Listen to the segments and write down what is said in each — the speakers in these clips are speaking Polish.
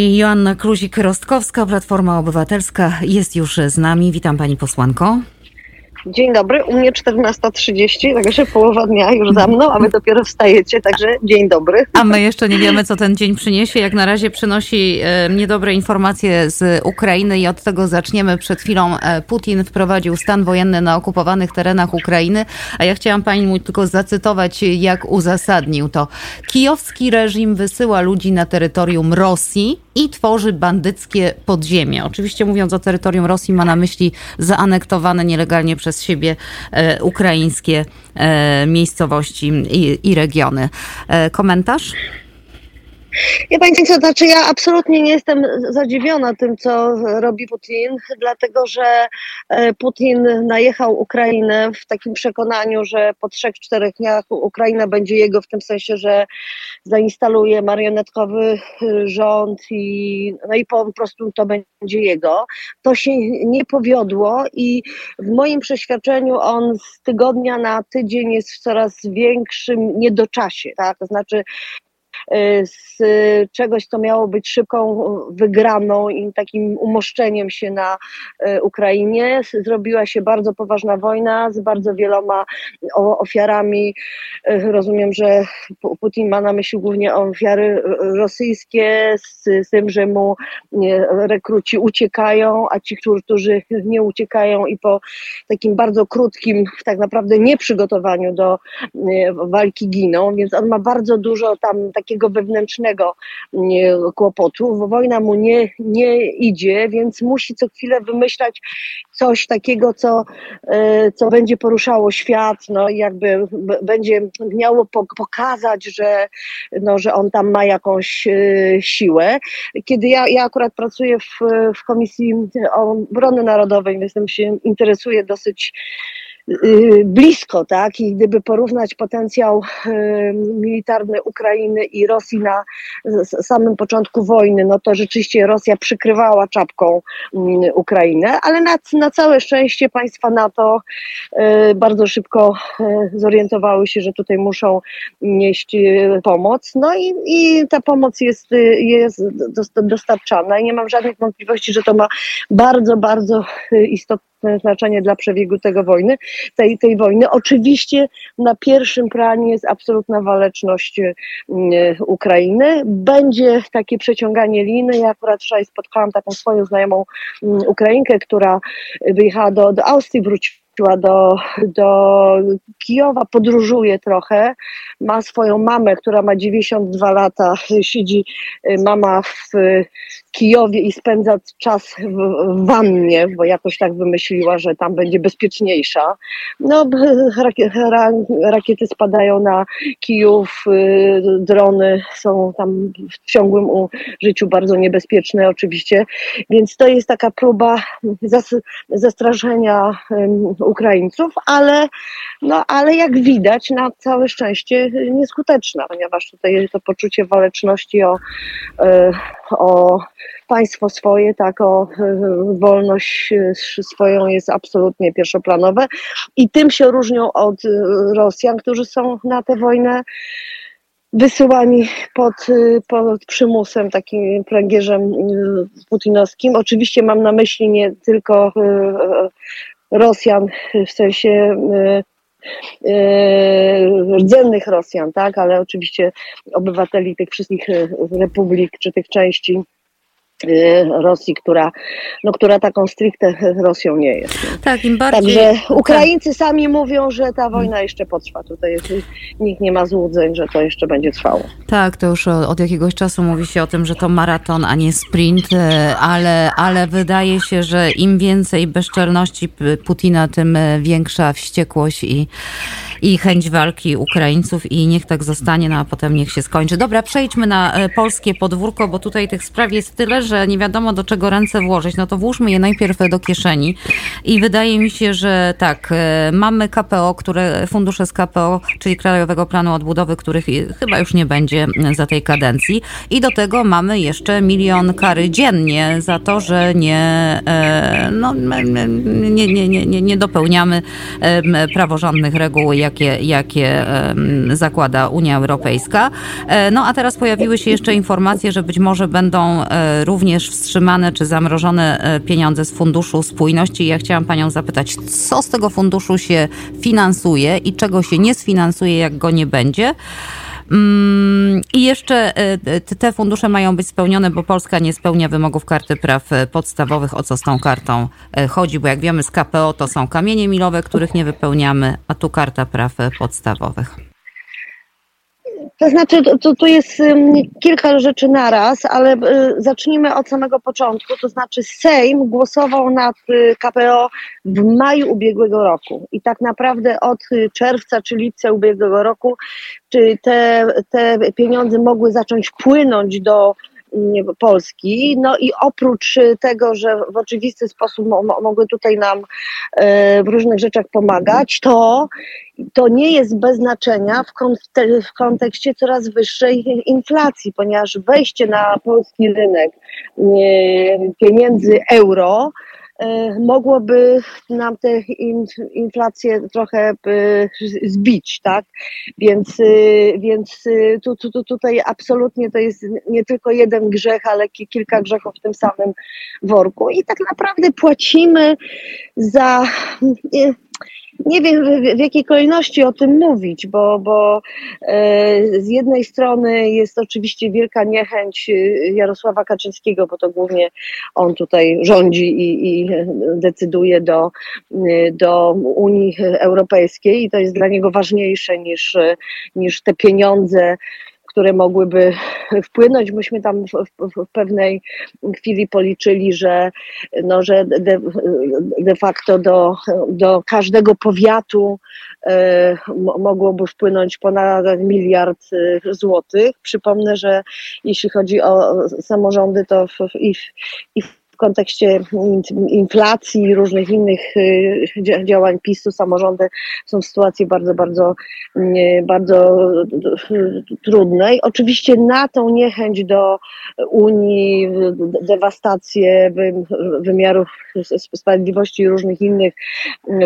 Joanna Kluzik-Rostkowska, Platforma Obywatelska jest już z nami. Witam pani posłanko. Dzień dobry, u mnie 14.30, także połowa dnia już za mną, a wy dopiero wstajecie, także dzień dobry. A my jeszcze nie wiemy, co ten dzień przyniesie. Jak na razie przynosi e, niedobre informacje z Ukrainy i od tego zaczniemy. Przed chwilą e, Putin wprowadził stan wojenny na okupowanych terenach Ukrainy, a ja chciałam pani mu tylko zacytować, jak uzasadnił to. Kijowski reżim wysyła ludzi na terytorium Rosji i tworzy bandyckie podziemie. Oczywiście mówiąc o terytorium Rosji ma na myśli zaanektowane nielegalnie przez siebie e, ukraińskie e, miejscowości i, i regiony. E, komentarz? Ja pani co, znaczy ja absolutnie nie jestem zadziwiona tym, co robi Putin, dlatego że e, Putin najechał Ukrainę w takim przekonaniu, że po trzech, czterech dniach Ukraina będzie jego, w tym sensie, że zainstaluje marionetkowy e, rząd i, no i po prostu to będzie jego. To się nie powiodło i w moim przeświadczeniu on z tygodnia na tydzień jest w coraz większym niedoczasie, tak? To znaczy z czegoś, co miało być szybką wygraną i takim umoszczeniem się na y, Ukrainie. Zrobiła się bardzo poważna wojna z bardzo wieloma ofiarami. Y, rozumiem, że Putin ma na myśli głównie ofiary rosyjskie, z tym, że mu rekruci uciekają, a ci, którzy nie uciekają i po takim bardzo krótkim, tak naprawdę nieprzygotowaniu do walki giną, więc on ma bardzo dużo tam takiego takiego wewnętrznego kłopotu. Wojna mu nie, nie idzie, więc musi co chwilę wymyślać coś takiego, co, e, co będzie poruszało świat, no jakby będzie miało pokazać, że, no, że on tam ma jakąś e, siłę. Kiedy ja, ja akurat pracuję w, w Komisji Obrony Narodowej, więc tym się interesuję dosyć blisko, tak? I gdyby porównać potencjał y, militarny Ukrainy i Rosji na samym początku wojny, no to rzeczywiście Rosja przykrywała czapką mm, Ukrainę, ale na, na całe szczęście państwa NATO y, bardzo szybko zorientowały się, że tutaj muszą nieść pomoc. No i, i ta pomoc jest, jest dostarczana i nie mam żadnych wątpliwości, że to ma bardzo, bardzo istotne znaczenie dla przebiegu tego wojny, tej, tej wojny. Oczywiście na pierwszym planie jest absolutna waleczność mm, Ukrainy. Będzie takie przeciąganie liny. Ja akurat wczoraj spotkałam taką swoją znajomą mm, Ukrainkę, która wyjechała do, do Austrii, wróciła do, do Kijowa, podróżuje trochę, ma swoją mamę, która ma 92 lata, siedzi y, mama w Kijowie i spędza czas w, wannie, bo jakoś tak wymyśliła, że tam będzie bezpieczniejsza. No, rakiety spadają na Kijów, y, drony są tam w ciągłym życiu bardzo niebezpieczne oczywiście, więc to jest taka próba zastraszenia Ukraińców, ale, no, ale jak widać, na całe szczęście nieskuteczna, ponieważ tutaj to poczucie waleczności o, e, o państwo swoje, tak, o e, wolność swoją jest absolutnie pierwszoplanowe i tym się różnią od Rosjan, którzy są na tę wojnę wysyłani pod, pod przymusem, takim pręgierzem putinowskim. Oczywiście mam na myśli nie tylko e, Rosjan, w sensie e, e, rdzennych Rosjan, tak, ale oczywiście obywateli tych wszystkich republik czy tych części Rosji, która, no, która taką stricte Rosją nie jest. Tak, im bardziej... Także Ukraińcy sami mówią, że ta wojna jeszcze potrwa. Tutaj nikt nie ma złudzeń, że to jeszcze będzie trwało. Tak, to już od jakiegoś czasu mówi się o tym, że to maraton, a nie sprint, e, ale, ale wydaje się, że im więcej bezczelności Putina, tym e, większa wściekłość i i chęć walki Ukraińców i niech tak zostanie, no a potem niech się skończy. Dobra, przejdźmy na e, polskie podwórko, bo tutaj tych spraw jest tyle, że nie wiadomo do czego ręce włożyć. No to włóżmy je najpierw do kieszeni i wydaje mi się, że tak, e, mamy KPO, które, fundusze z KPO, czyli Krajowego Planu Odbudowy, których chyba już nie będzie za tej kadencji i do tego mamy jeszcze milion kary dziennie za to, że nie, e, no, nie, nie, nie, nie dopełniamy praworządnych reguł, jak jakie, jakie zakłada Unia Europejska. No a teraz pojawiły się jeszcze informacje, że być może będą również wstrzymane czy zamrożone pieniądze z Funduszu Spójności. Ja chciałam Panią zapytać, co z tego funduszu się finansuje i czego się nie sfinansuje, jak go nie będzie? Mm, I jeszcze e, te fundusze mają być spełnione, bo Polska nie spełnia wymogów karty praw e, podstawowych. O co z tą kartą e, chodzi? Bo jak wiemy z KPO to są kamienie milowe, których nie wypełniamy, a tu karta praw podstawowych. To znaczy, to, tu jest kilka rzeczy naraz, ale zacznijmy od samego początku. To znaczy, Sejm głosował nad KPO w maju ubiegłego roku i tak naprawdę od czerwca czy lipca ubiegłego roku czy te, te pieniądze mogły zacząć płynąć do Polski. No i oprócz tego, że w oczywisty sposób mogły tutaj nam e, w różnych rzeczach pomagać, to to nie jest bez znaczenia w, w kontekście coraz wyższej inflacji, ponieważ wejście na polski rynek pieniędzy euro mogłoby nam tę inflację trochę e, zbić, tak? Więc, e, więc tu, tu, tutaj absolutnie to jest nie tylko jeden grzech, ale kilka grzechów w tym samym worku. I tak naprawdę płacimy za nie wiem w, jakiej kolejności o tym mówić, bo, bo e, z jednej strony jest oczywiście wielka niechęć e, Jarosława Kaczyńskiego, bo to głównie on tutaj rządzi i, i decyduje do, e, do Unii Europejskiej i to jest dla niego ważniejsze niż, niż te pieniądze które mogłyby wpłynąć. Myśmy tam w, w, w pewnej chwili policzyli, że, no, że de, de facto do, do każdego powiatu e, mogłoby wpłynąć ponad miliard e, złotych. Przypomnę, że jeśli chodzi o samorządy, to w, i, i w kontekście inflacji i różnych innych y, działań PiSu samorządy są w sytuacji bardzo, bardzo, y, bardzo trudnej. Oczywiście na tą niechęć do Unii, dewastację wymiarów sprawiedliwości i różnych innych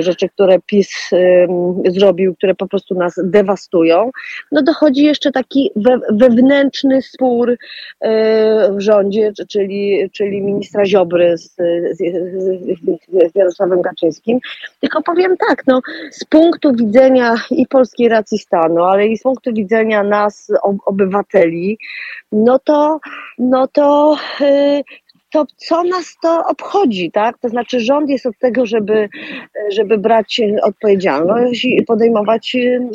rzeczy, które PiS zrobił, które po prostu nas dewastują, no dochodzi jeszcze taki wewnętrzny spór y, w rządzie, czyli, czyli ministra Ziobry Ziobry z, z, z Jarosławem Kaczyńskim, tylko powiem tak, no, z punktu widzenia i polskiej racji stanu, ale i z punktu widzenia nas, obywateli, no to, no to yy, to co nas to obchodzi, tak? To znaczy rząd jest od tego, żeby, żeby brać odpowiedzialność i podejmować e,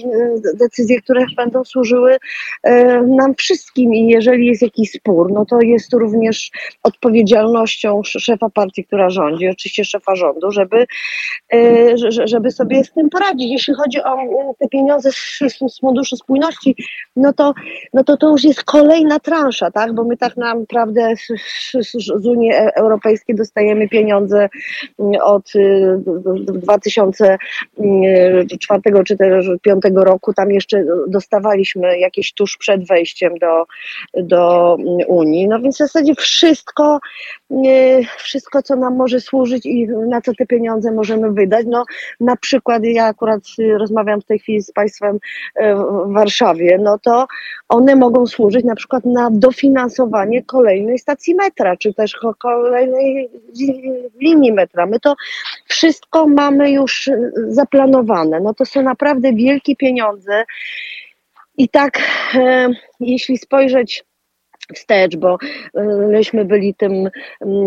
decyzje, które będą służyły e, nam wszystkim i jeżeli jest jakiś spór, no to jest również odpowiedzialnością szefa partii, która rządzi, oczywiście szefa rządu, żeby, żeby sobie z tym poradzić. Jeśli chodzi o te pieniądze z, Funduszu Spójności, no to, no to to już jest kolejna transza, tak? Bo my tak naprawdę z Unii Europejskiej dostajemy pieniądze mm, od 2004 y, czy też 2005 roku. Tam jeszcze dostawaliśmy jakieś tuż przed wejściem do, do Unii. No więc w zasadzie wszystko, wszystko, co nam może służyć i na co te pieniądze możemy wydać. No na przykład ja akurat rozmawiam w tej chwili z Państwem y, w Warszawie, no to one mogą służyć na przykład na dofinansowanie kolejnej stacji metra, czy też kolejnej linii metra. My to wszystko mamy już zaplanowane. No to są naprawdę wielkie pieniądze. I tak, e, jeśli spojrzeć wstecz, bo e, myśmy byli tym, mm,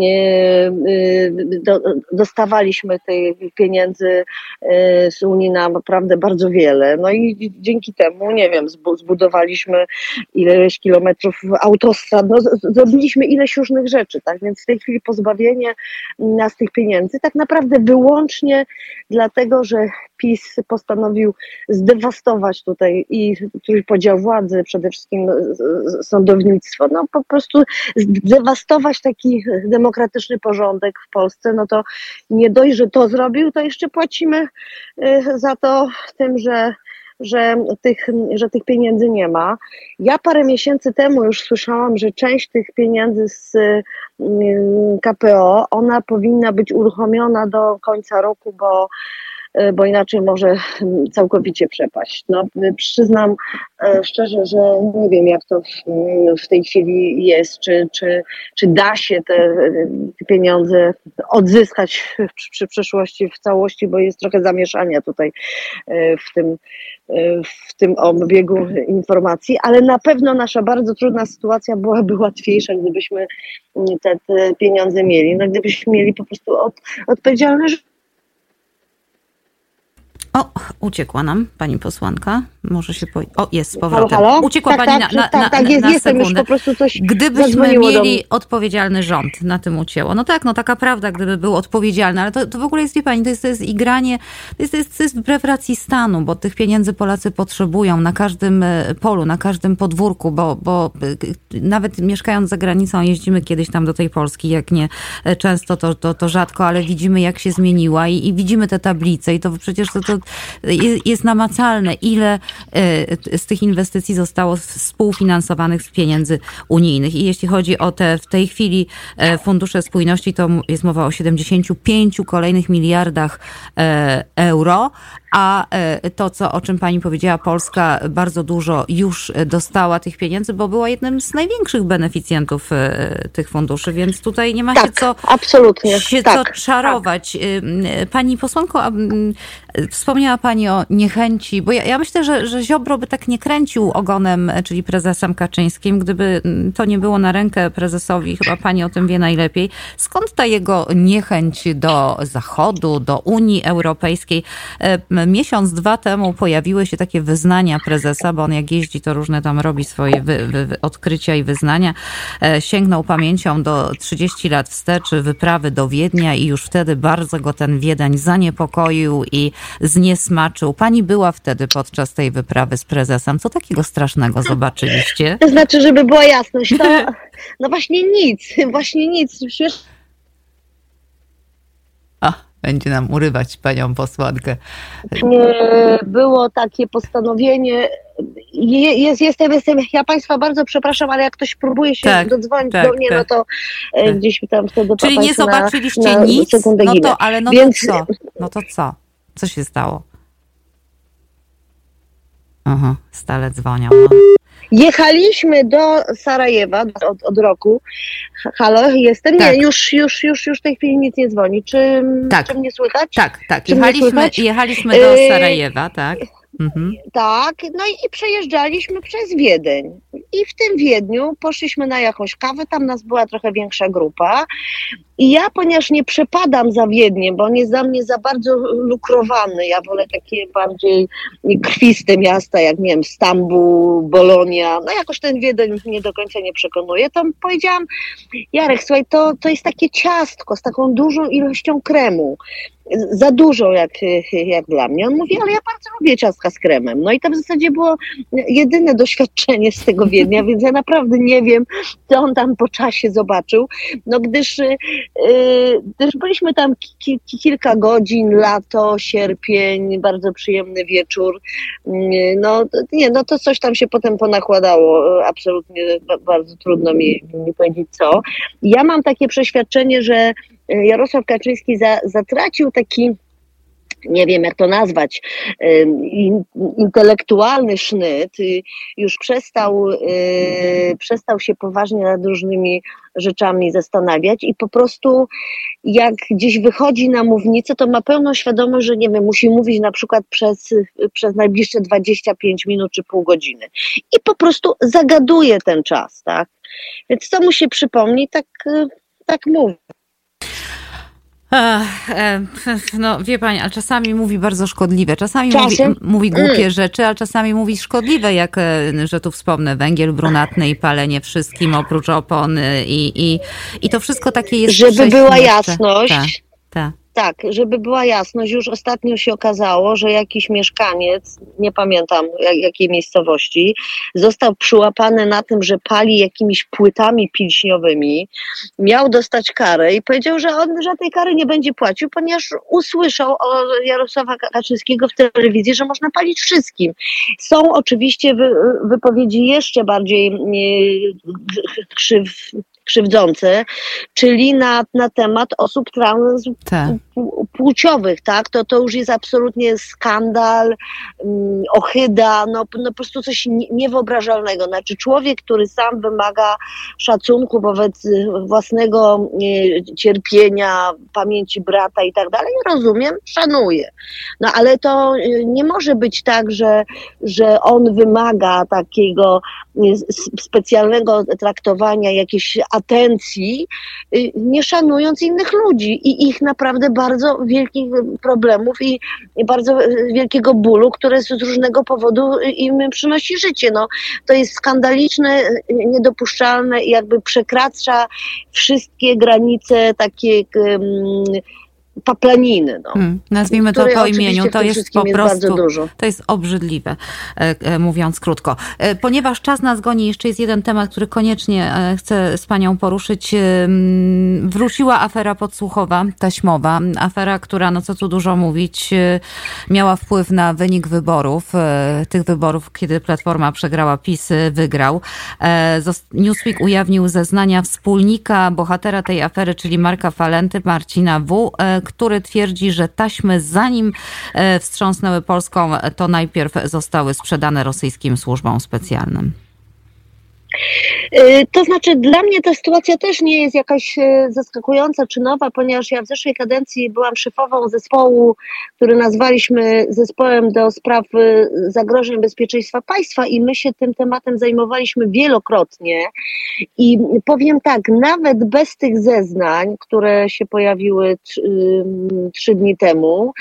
e, dostawaliśmy tych pieniędzy e, z Unii na naprawdę bardzo wiele. No i dzięki temu, nie wiem, zbudowaliśmy ileś kilometrów autostrad, no, zrobiliśmy ileś różnych rzeczy, tak? Więc w tej chwili pozbawienie nas tych pieniędzy tak naprawdę wyłącznie dlatego, że PiS postanowił zdewastować tutaj i podział władzy, przede wszystkim sądownictwo, no po prostu zdewastować taki demokratyczny porządek w Polsce, no to nie dość, że to zrobił, to jeszcze płacimy y, za to tym, że że tych, że tych pieniędzy nie ma. Ja parę miesięcy temu już słyszałam, że część tych pieniędzy z y, KPO, ona powinna być uruchomiona do końca roku, bo bo inaczej może całkowicie przepaść. No, przyznam szczerze, że nie wiem, jak to w, w tej chwili jest, czy, czy, czy da się te, te pieniądze odzyskać przy przyszłości w całości, bo jest trochę zamieszania tutaj w tym, w tym obiegu informacji, ale na pewno nasza bardzo trudna sytuacja byłaby łatwiejsza, gdybyśmy te, te pieniądze mieli. No, gdybyśmy mieli po prostu od, o, uciekła nam pani posłanka. Może się po... O, jest z powrotem. Halo, halo? Uciekła tak, pani tak, na, na, tak, tak, na, jest, na jestem sekundę. już po prostu coś Gdybyśmy mieli odpowiedzialny rząd, na tym ucięło. No tak, no taka prawda, gdyby był odpowiedzialny, ale to, to w ogóle jest, wie pani, to jest, to jest igranie, to jest, to jest, to jest wbrew racji stanu, bo tych pieniędzy Polacy potrzebują na każdym e, polu, na każdym podwórku, bo, bo e, nawet mieszkając za granicą, jeździmy kiedyś tam do tej Polski, jak nie e, często, to, to, to rzadko, ale widzimy jak się zmieniła i, i widzimy te tablice i to przecież to, to jest namacalne, ile z tych inwestycji zostało współfinansowanych z pieniędzy unijnych. I jeśli chodzi o te w tej chwili fundusze spójności, to jest mowa o 75 kolejnych miliardach euro, a to, co, o czym pani powiedziała, Polska bardzo dużo już dostała tych pieniędzy, bo była jednym z największych beneficjentów tych funduszy, więc tutaj nie ma tak, się co, absolutnie. się tak, co czarować. Tak. Pani posłanko, wspomniała pani o niechęci, bo ja, ja myślę, że, że Ziobro by tak nie kręcił ogonem, czyli prezesem Kaczyńskim, gdyby to nie było na rękę prezesowi, chyba pani o tym wie najlepiej. Skąd ta jego niechęć do Zachodu, do Unii Europejskiej? Miesiąc, dwa temu pojawiły się takie wyznania prezesa, bo on jak jeździ, to różne tam robi swoje wy, wy, odkrycia i wyznania. Sięgnął pamięcią do 30 lat wstecz, wyprawy do Wiednia i już wtedy bardzo go ten Wiedeń zaniepokoił i zniesmaczył. Pani była wtedy podczas tej wyprawy z prezesem. Co takiego strasznego zobaczyliście? To znaczy, żeby była jasność, to no właśnie nic, właśnie nic. A, będzie nam urywać panią posłankę. Było takie postanowienie. Jest, jestem, jestem, ja Państwa bardzo przepraszam, ale jak ktoś próbuje się Tak, dodzwonić tak, do mnie, tak, no to e, gdzieś tam wtedy Czyli nie zobaczyliście na, na nic? No to, ale no Więc- to co? No to co? Co się stało? Aha, stale dzwonią. No. Jechaliśmy do Sarajewa od, od roku. Halo, jestem? Tak. Nie, już, już, już, już w tej chwili nic nie dzwoni. Czy, Tak. czy mnie słychać? Tak, tak. Jechaliśmy, słychać? jechaliśmy do Yy, Sarajewa, tak. Mhm. Tak, no i przejeżdżaliśmy przez Wiedeń. I w tym Wiedniu poszliśmy na jakąś kawę, tam nas była trochę większa grupa. I ja, ponieważ nie przepadam za Wiedniem, bo on jest dla mnie za bardzo lukrowany, ja wolę takie bardziej krwiste miasta, jak nie wiem, Stambuł, Bolonia, no jakoś ten Wiedeń mnie do końca nie przekonuje, to powiedziałam, Jarek, słuchaj, to, to jest takie ciastko z taką dużą ilością kremu za dużo jak, jak dla mnie. On mówi, ale ja bardzo lubię ciastka z kremem. No i to w zasadzie było jedyne doświadczenie z tego Wiednia, więc ja naprawdę nie wiem, co on tam po czasie zobaczył. No gdyż, yy, gdyż byliśmy tam ki, ki, kilka godzin, lato, sierpień, bardzo przyjemny wieczór. Yy, no nie, no to coś tam się potem ponakładało. Absolutnie ba- bardzo trudno mi, mi powiedzieć co. Ja mam takie przeświadczenie, że Jarosław Kaczyński za, zatracił taki nie wiem jak to nazwać, intelektualny sznyt, już przestał, y, przestał się poważnie nad różnymi rzeczami zastanawiać i po prostu jak gdzieś wychodzi na mównicę, to ma pełną świadomość, że nie wiem, musi mówić na przykład przez, przez najbliższe 25 minut czy pół godziny. I po prostu zagaduje ten czas, tak? Więc co mu się przypomni, tak, y, tak mówi. Ech, no wie pani, ale czasami mówi bardzo szkodliwe, czasami mówi, mówi głupie Mm. rzeczy, a czasami mówi szkodliwe, jak, e, że tu wspomnę, węgiel brunatny i palenie wszystkim oprócz opony i, i, i to wszystko takie jest Żeby była jasność, Tak, tak. Tak, żeby była jasność, już ostatnio się okazało, że jakiś mieszkaniec, nie pamiętam jak, jakiej miejscowości, został przyłapany na tym, że pali jakimiś płytami pilśniowymi, miał dostać karę i powiedział, że on żadnej kary nie będzie płacił, ponieważ usłyszał od Jarosława Kaczyńskiego w telewizji, że można palić wszystkim. Są oczywiście wy, wypowiedzi jeszcze bardziej e, krzyw, krzywdzące, czyli na, na temat osób transpłciowych, tak? To, to już jest absolutnie skandal, um, ochyda, no, no po prostu coś niewyobrażalnego. Znaczy człowiek, który sam wymaga szacunku wobec własnego e, cierpienia, pamięci brata i tak dalej, rozumiem, szanuję. No ale to e, nie może być tak, że, że on wymaga takiego e, specjalnego traktowania, jakiejś atencji, y, nie szanując innych ludzi i ich naprawdę bardzo wielkich problemów i bardzo wielkiego bólu, które z różnego powodu im przynosi życie. No, to jest skandaliczne, niedopuszczalne i jakby przekracza wszystkie granice takie paplaniny. No, hmm, nazwijmy to po imieniu, to jest po prostu, to jest obrzydliwe, e, e, mówiąc krótko. E, ponieważ czas nas goni, jeszcze jest jeden temat, który koniecznie chcę z panią poruszyć. Wróciła afera podsłuchowa, taśmowa, afera, która, no co tu dużo mówić, miała wpływ na wynik wyborów, tych wyborów, kiedy Platforma przegrała, PiS wygrał. Newsweek ujawnił zeznania wspólnika, bohatera tej afery, czyli Marka Falenty, Marcina W., który twierdzi, że taśmy zanim e, wstrząsnęły Polską, to najpierw zostały sprzedane rosyjskim służbom specjalnym. Y, to znaczy, dla mnie ta sytuacja też nie jest jakaś e, zaskakująca czy nowa, ponieważ ja w zeszłej kadencji byłam szefową zespołu, który nazwaliśmy zespołem do spraw e, zagrożeń bezpieczeństwa państwa i my się tym tematem zajmowaliśmy wielokrotnie. I powiem tak, nawet bez tych zeznań, które się pojawiły trzy dni temu,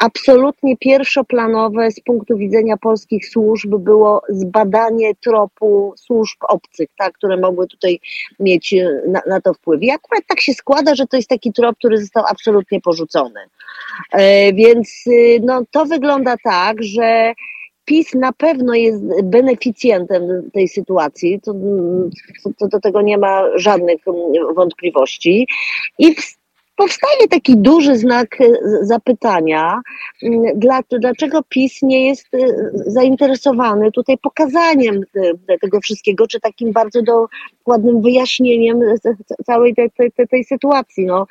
absolutnie pierwszoplanowe z punktu widzenia polskich służb było zbadanie tropu służb obcych, tak, które mogły tutaj mieć e, na, na to wpływ. I akurat tak się składa, że to jest taki trop, który został absolutnie porzucony. E, więc e, no, to wygląda tak, że PiS na pewno jest beneficjentem tej sytuacji, to, to, do tego nie ma żadnych wątpliwości. I w powstaje taki duży znak e, zapytania, dlaczego PiS nie jest e, zainteresowany tutaj pokazaniem tego wszystkiego, czy takim bardzo dokładnym wyjaśnieniem całej tej, tej, tej sytuacji. No,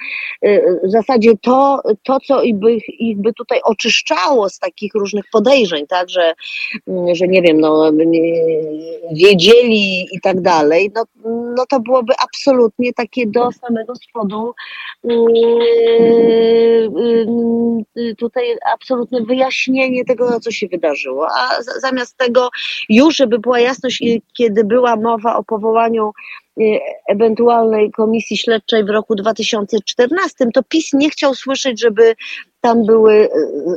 w zasadzie to, to co ich by, ich by tutaj oczyszczało z takich różnych podejrzeń, tak, że, że nie wiem, no, wiedzieli i tak dalej, no, no to byłoby absolutnie takie do samego spodu yy, tutaj absolutne wyjaśnienie tego, co się wydarzyło. A zamiast tego, już żeby była jasność, kiedy była mowa o powołaniu ewentualnej komisji śledczej w roku 2014, to PiS nie chciał słyszeć, żeby tam były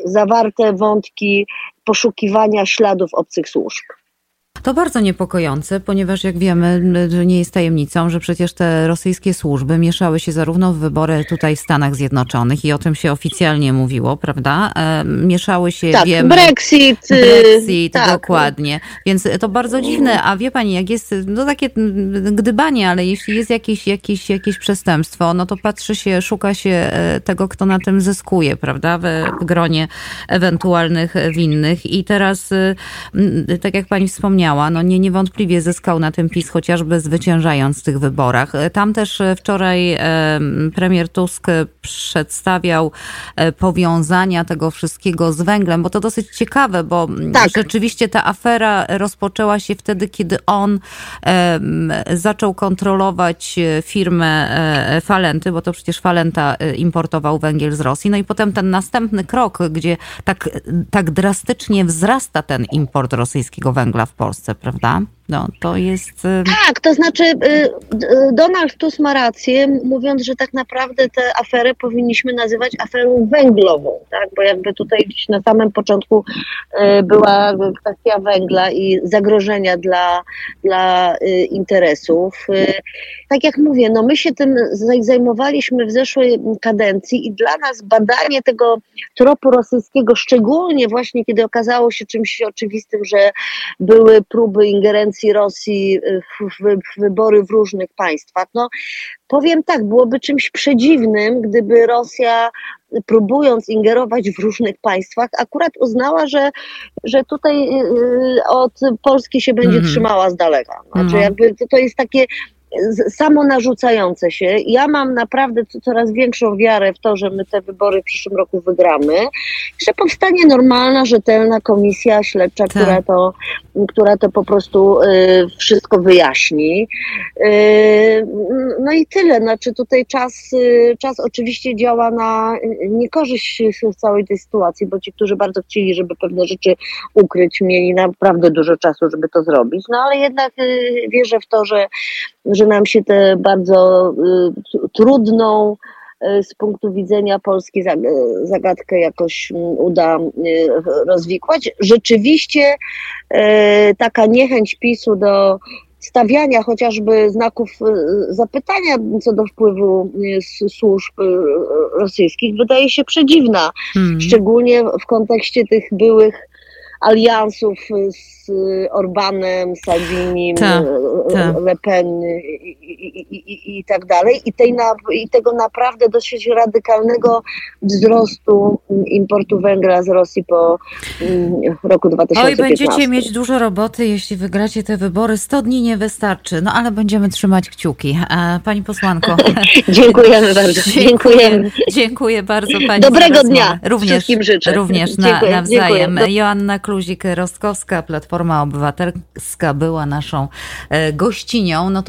zawarte wątki poszukiwania śladów obcych służb. To bardzo niepokojące, ponieważ jak wiemy, że nie jest tajemnicą, że przecież te rosyjskie służby mieszały się zarówno w wybory tutaj w Stanach Zjednoczonych i o tym się oficjalnie mówiło, prawda? E, mieszały się, tak, wiemy... Brexit. Y, Brexit, tak. dokładnie. Więc to bardzo dziwne, a wie pani, jak jest, no takie gdybanie, ale jeśli jest jakieś, jakieś, jakieś przestępstwo, no to patrzy się, szuka się e, tego, kto na tym zyskuje, prawda? W, w gronie ewentualnych winnych i teraz, y, tak jak pani wspomniała, no nie, niewątpliwie zyskał na tym PiS, chociażby zwyciężając w tych wyborach. Tam też e, wczoraj premier Tusk przedstawiał e, powiązania tego wszystkiego z węglem, bo to dosyć ciekawe, bo tak. rzeczywiście ta afera rozpoczęła się wtedy, kiedy on zaczął kontrolować e, firmę Falenty, bo to przecież Falenta importował węgiel z Rosji. No i potem ten następny krok, gdzie tak, tak drastycznie wzrasta ten import rosyjskiego węgla w Polsce. Polsce, prawda? No, to jest. Y, tak, to znaczy y, y, Donald Tusk ma rację, mówiąc, że tak naprawdę tę aferę powinniśmy nazywać aferą węglową, tak? Bo jakby tutaj na samym początku była kwestia węgla i zagrożenia dla, dla interesów. Tak jak mówię, no my się tym zajmowaliśmy w zeszłej kadencji i dla nas badanie tego tropu rosyjskiego, szczególnie właśnie kiedy okazało się czymś oczywistym, że były próby ingerencji Rosji y, w, wybory w różnych państwach. No, powiem tak, byłoby czymś przedziwnym, gdyby Rosja próbując ingerować w różnych państwach, akurat uznała, że, że tutaj y, od Polski się będzie mm. trzymała z daleka. Znaczy, mm. jakby to, to jest takie samonarzucające się. Ja mam naprawdę co- coraz większą wiarę w to, że my te wybory w przyszłym roku wygramy, że powstanie normalna, rzetelna komisja śledcza, Tak. która, to, która to po prostu y, wszystko wyjaśni. Y, no i tyle. Znaczy tutaj czas, y, czas oczywiście działa na niekorzyść w całej tej sytuacji, bo ci, którzy bardzo chcieli, żeby pewne rzeczy ukryć, mieli naprawdę dużo czasu, żeby to zrobić. No ale jednak y, wierzę w to, że, że nam się tę bardzo y, trudną y, z punktu widzenia Polski y, zagadkę jakoś mm, uda rozwikłać. Rzeczywiście taka niechęć PiSu do stawiania chociażby znaków zapytania co do wpływu służb rosyjskich wydaje się przedziwna Hmm. szczególnie w kontekście tych byłych aliansów z Orbanem, Salvinim, Tak, tak. Le Pen i, i, i, i, tak dalej. I, tej na, I tego naprawdę dosyć radykalnego wzrostu importu węgla z Rosji po mm, roku Oj, 2015. będziecie mieć dużo roboty, jeśli wygracie te wybory. 100 dni nie wystarczy, no ale będziemy trzymać kciuki. A, pani posłanko. Dziękujemy bardzo. Dziękujemy. Dziękuję bardzo pani Dobrego dnia Również, wszystkim życzę. Również na, Dziękuję, nawzajem. dziękuję. Joanna Kluzik-Rostkowska, Platforma Obywatelska była naszą e, gościnią. No to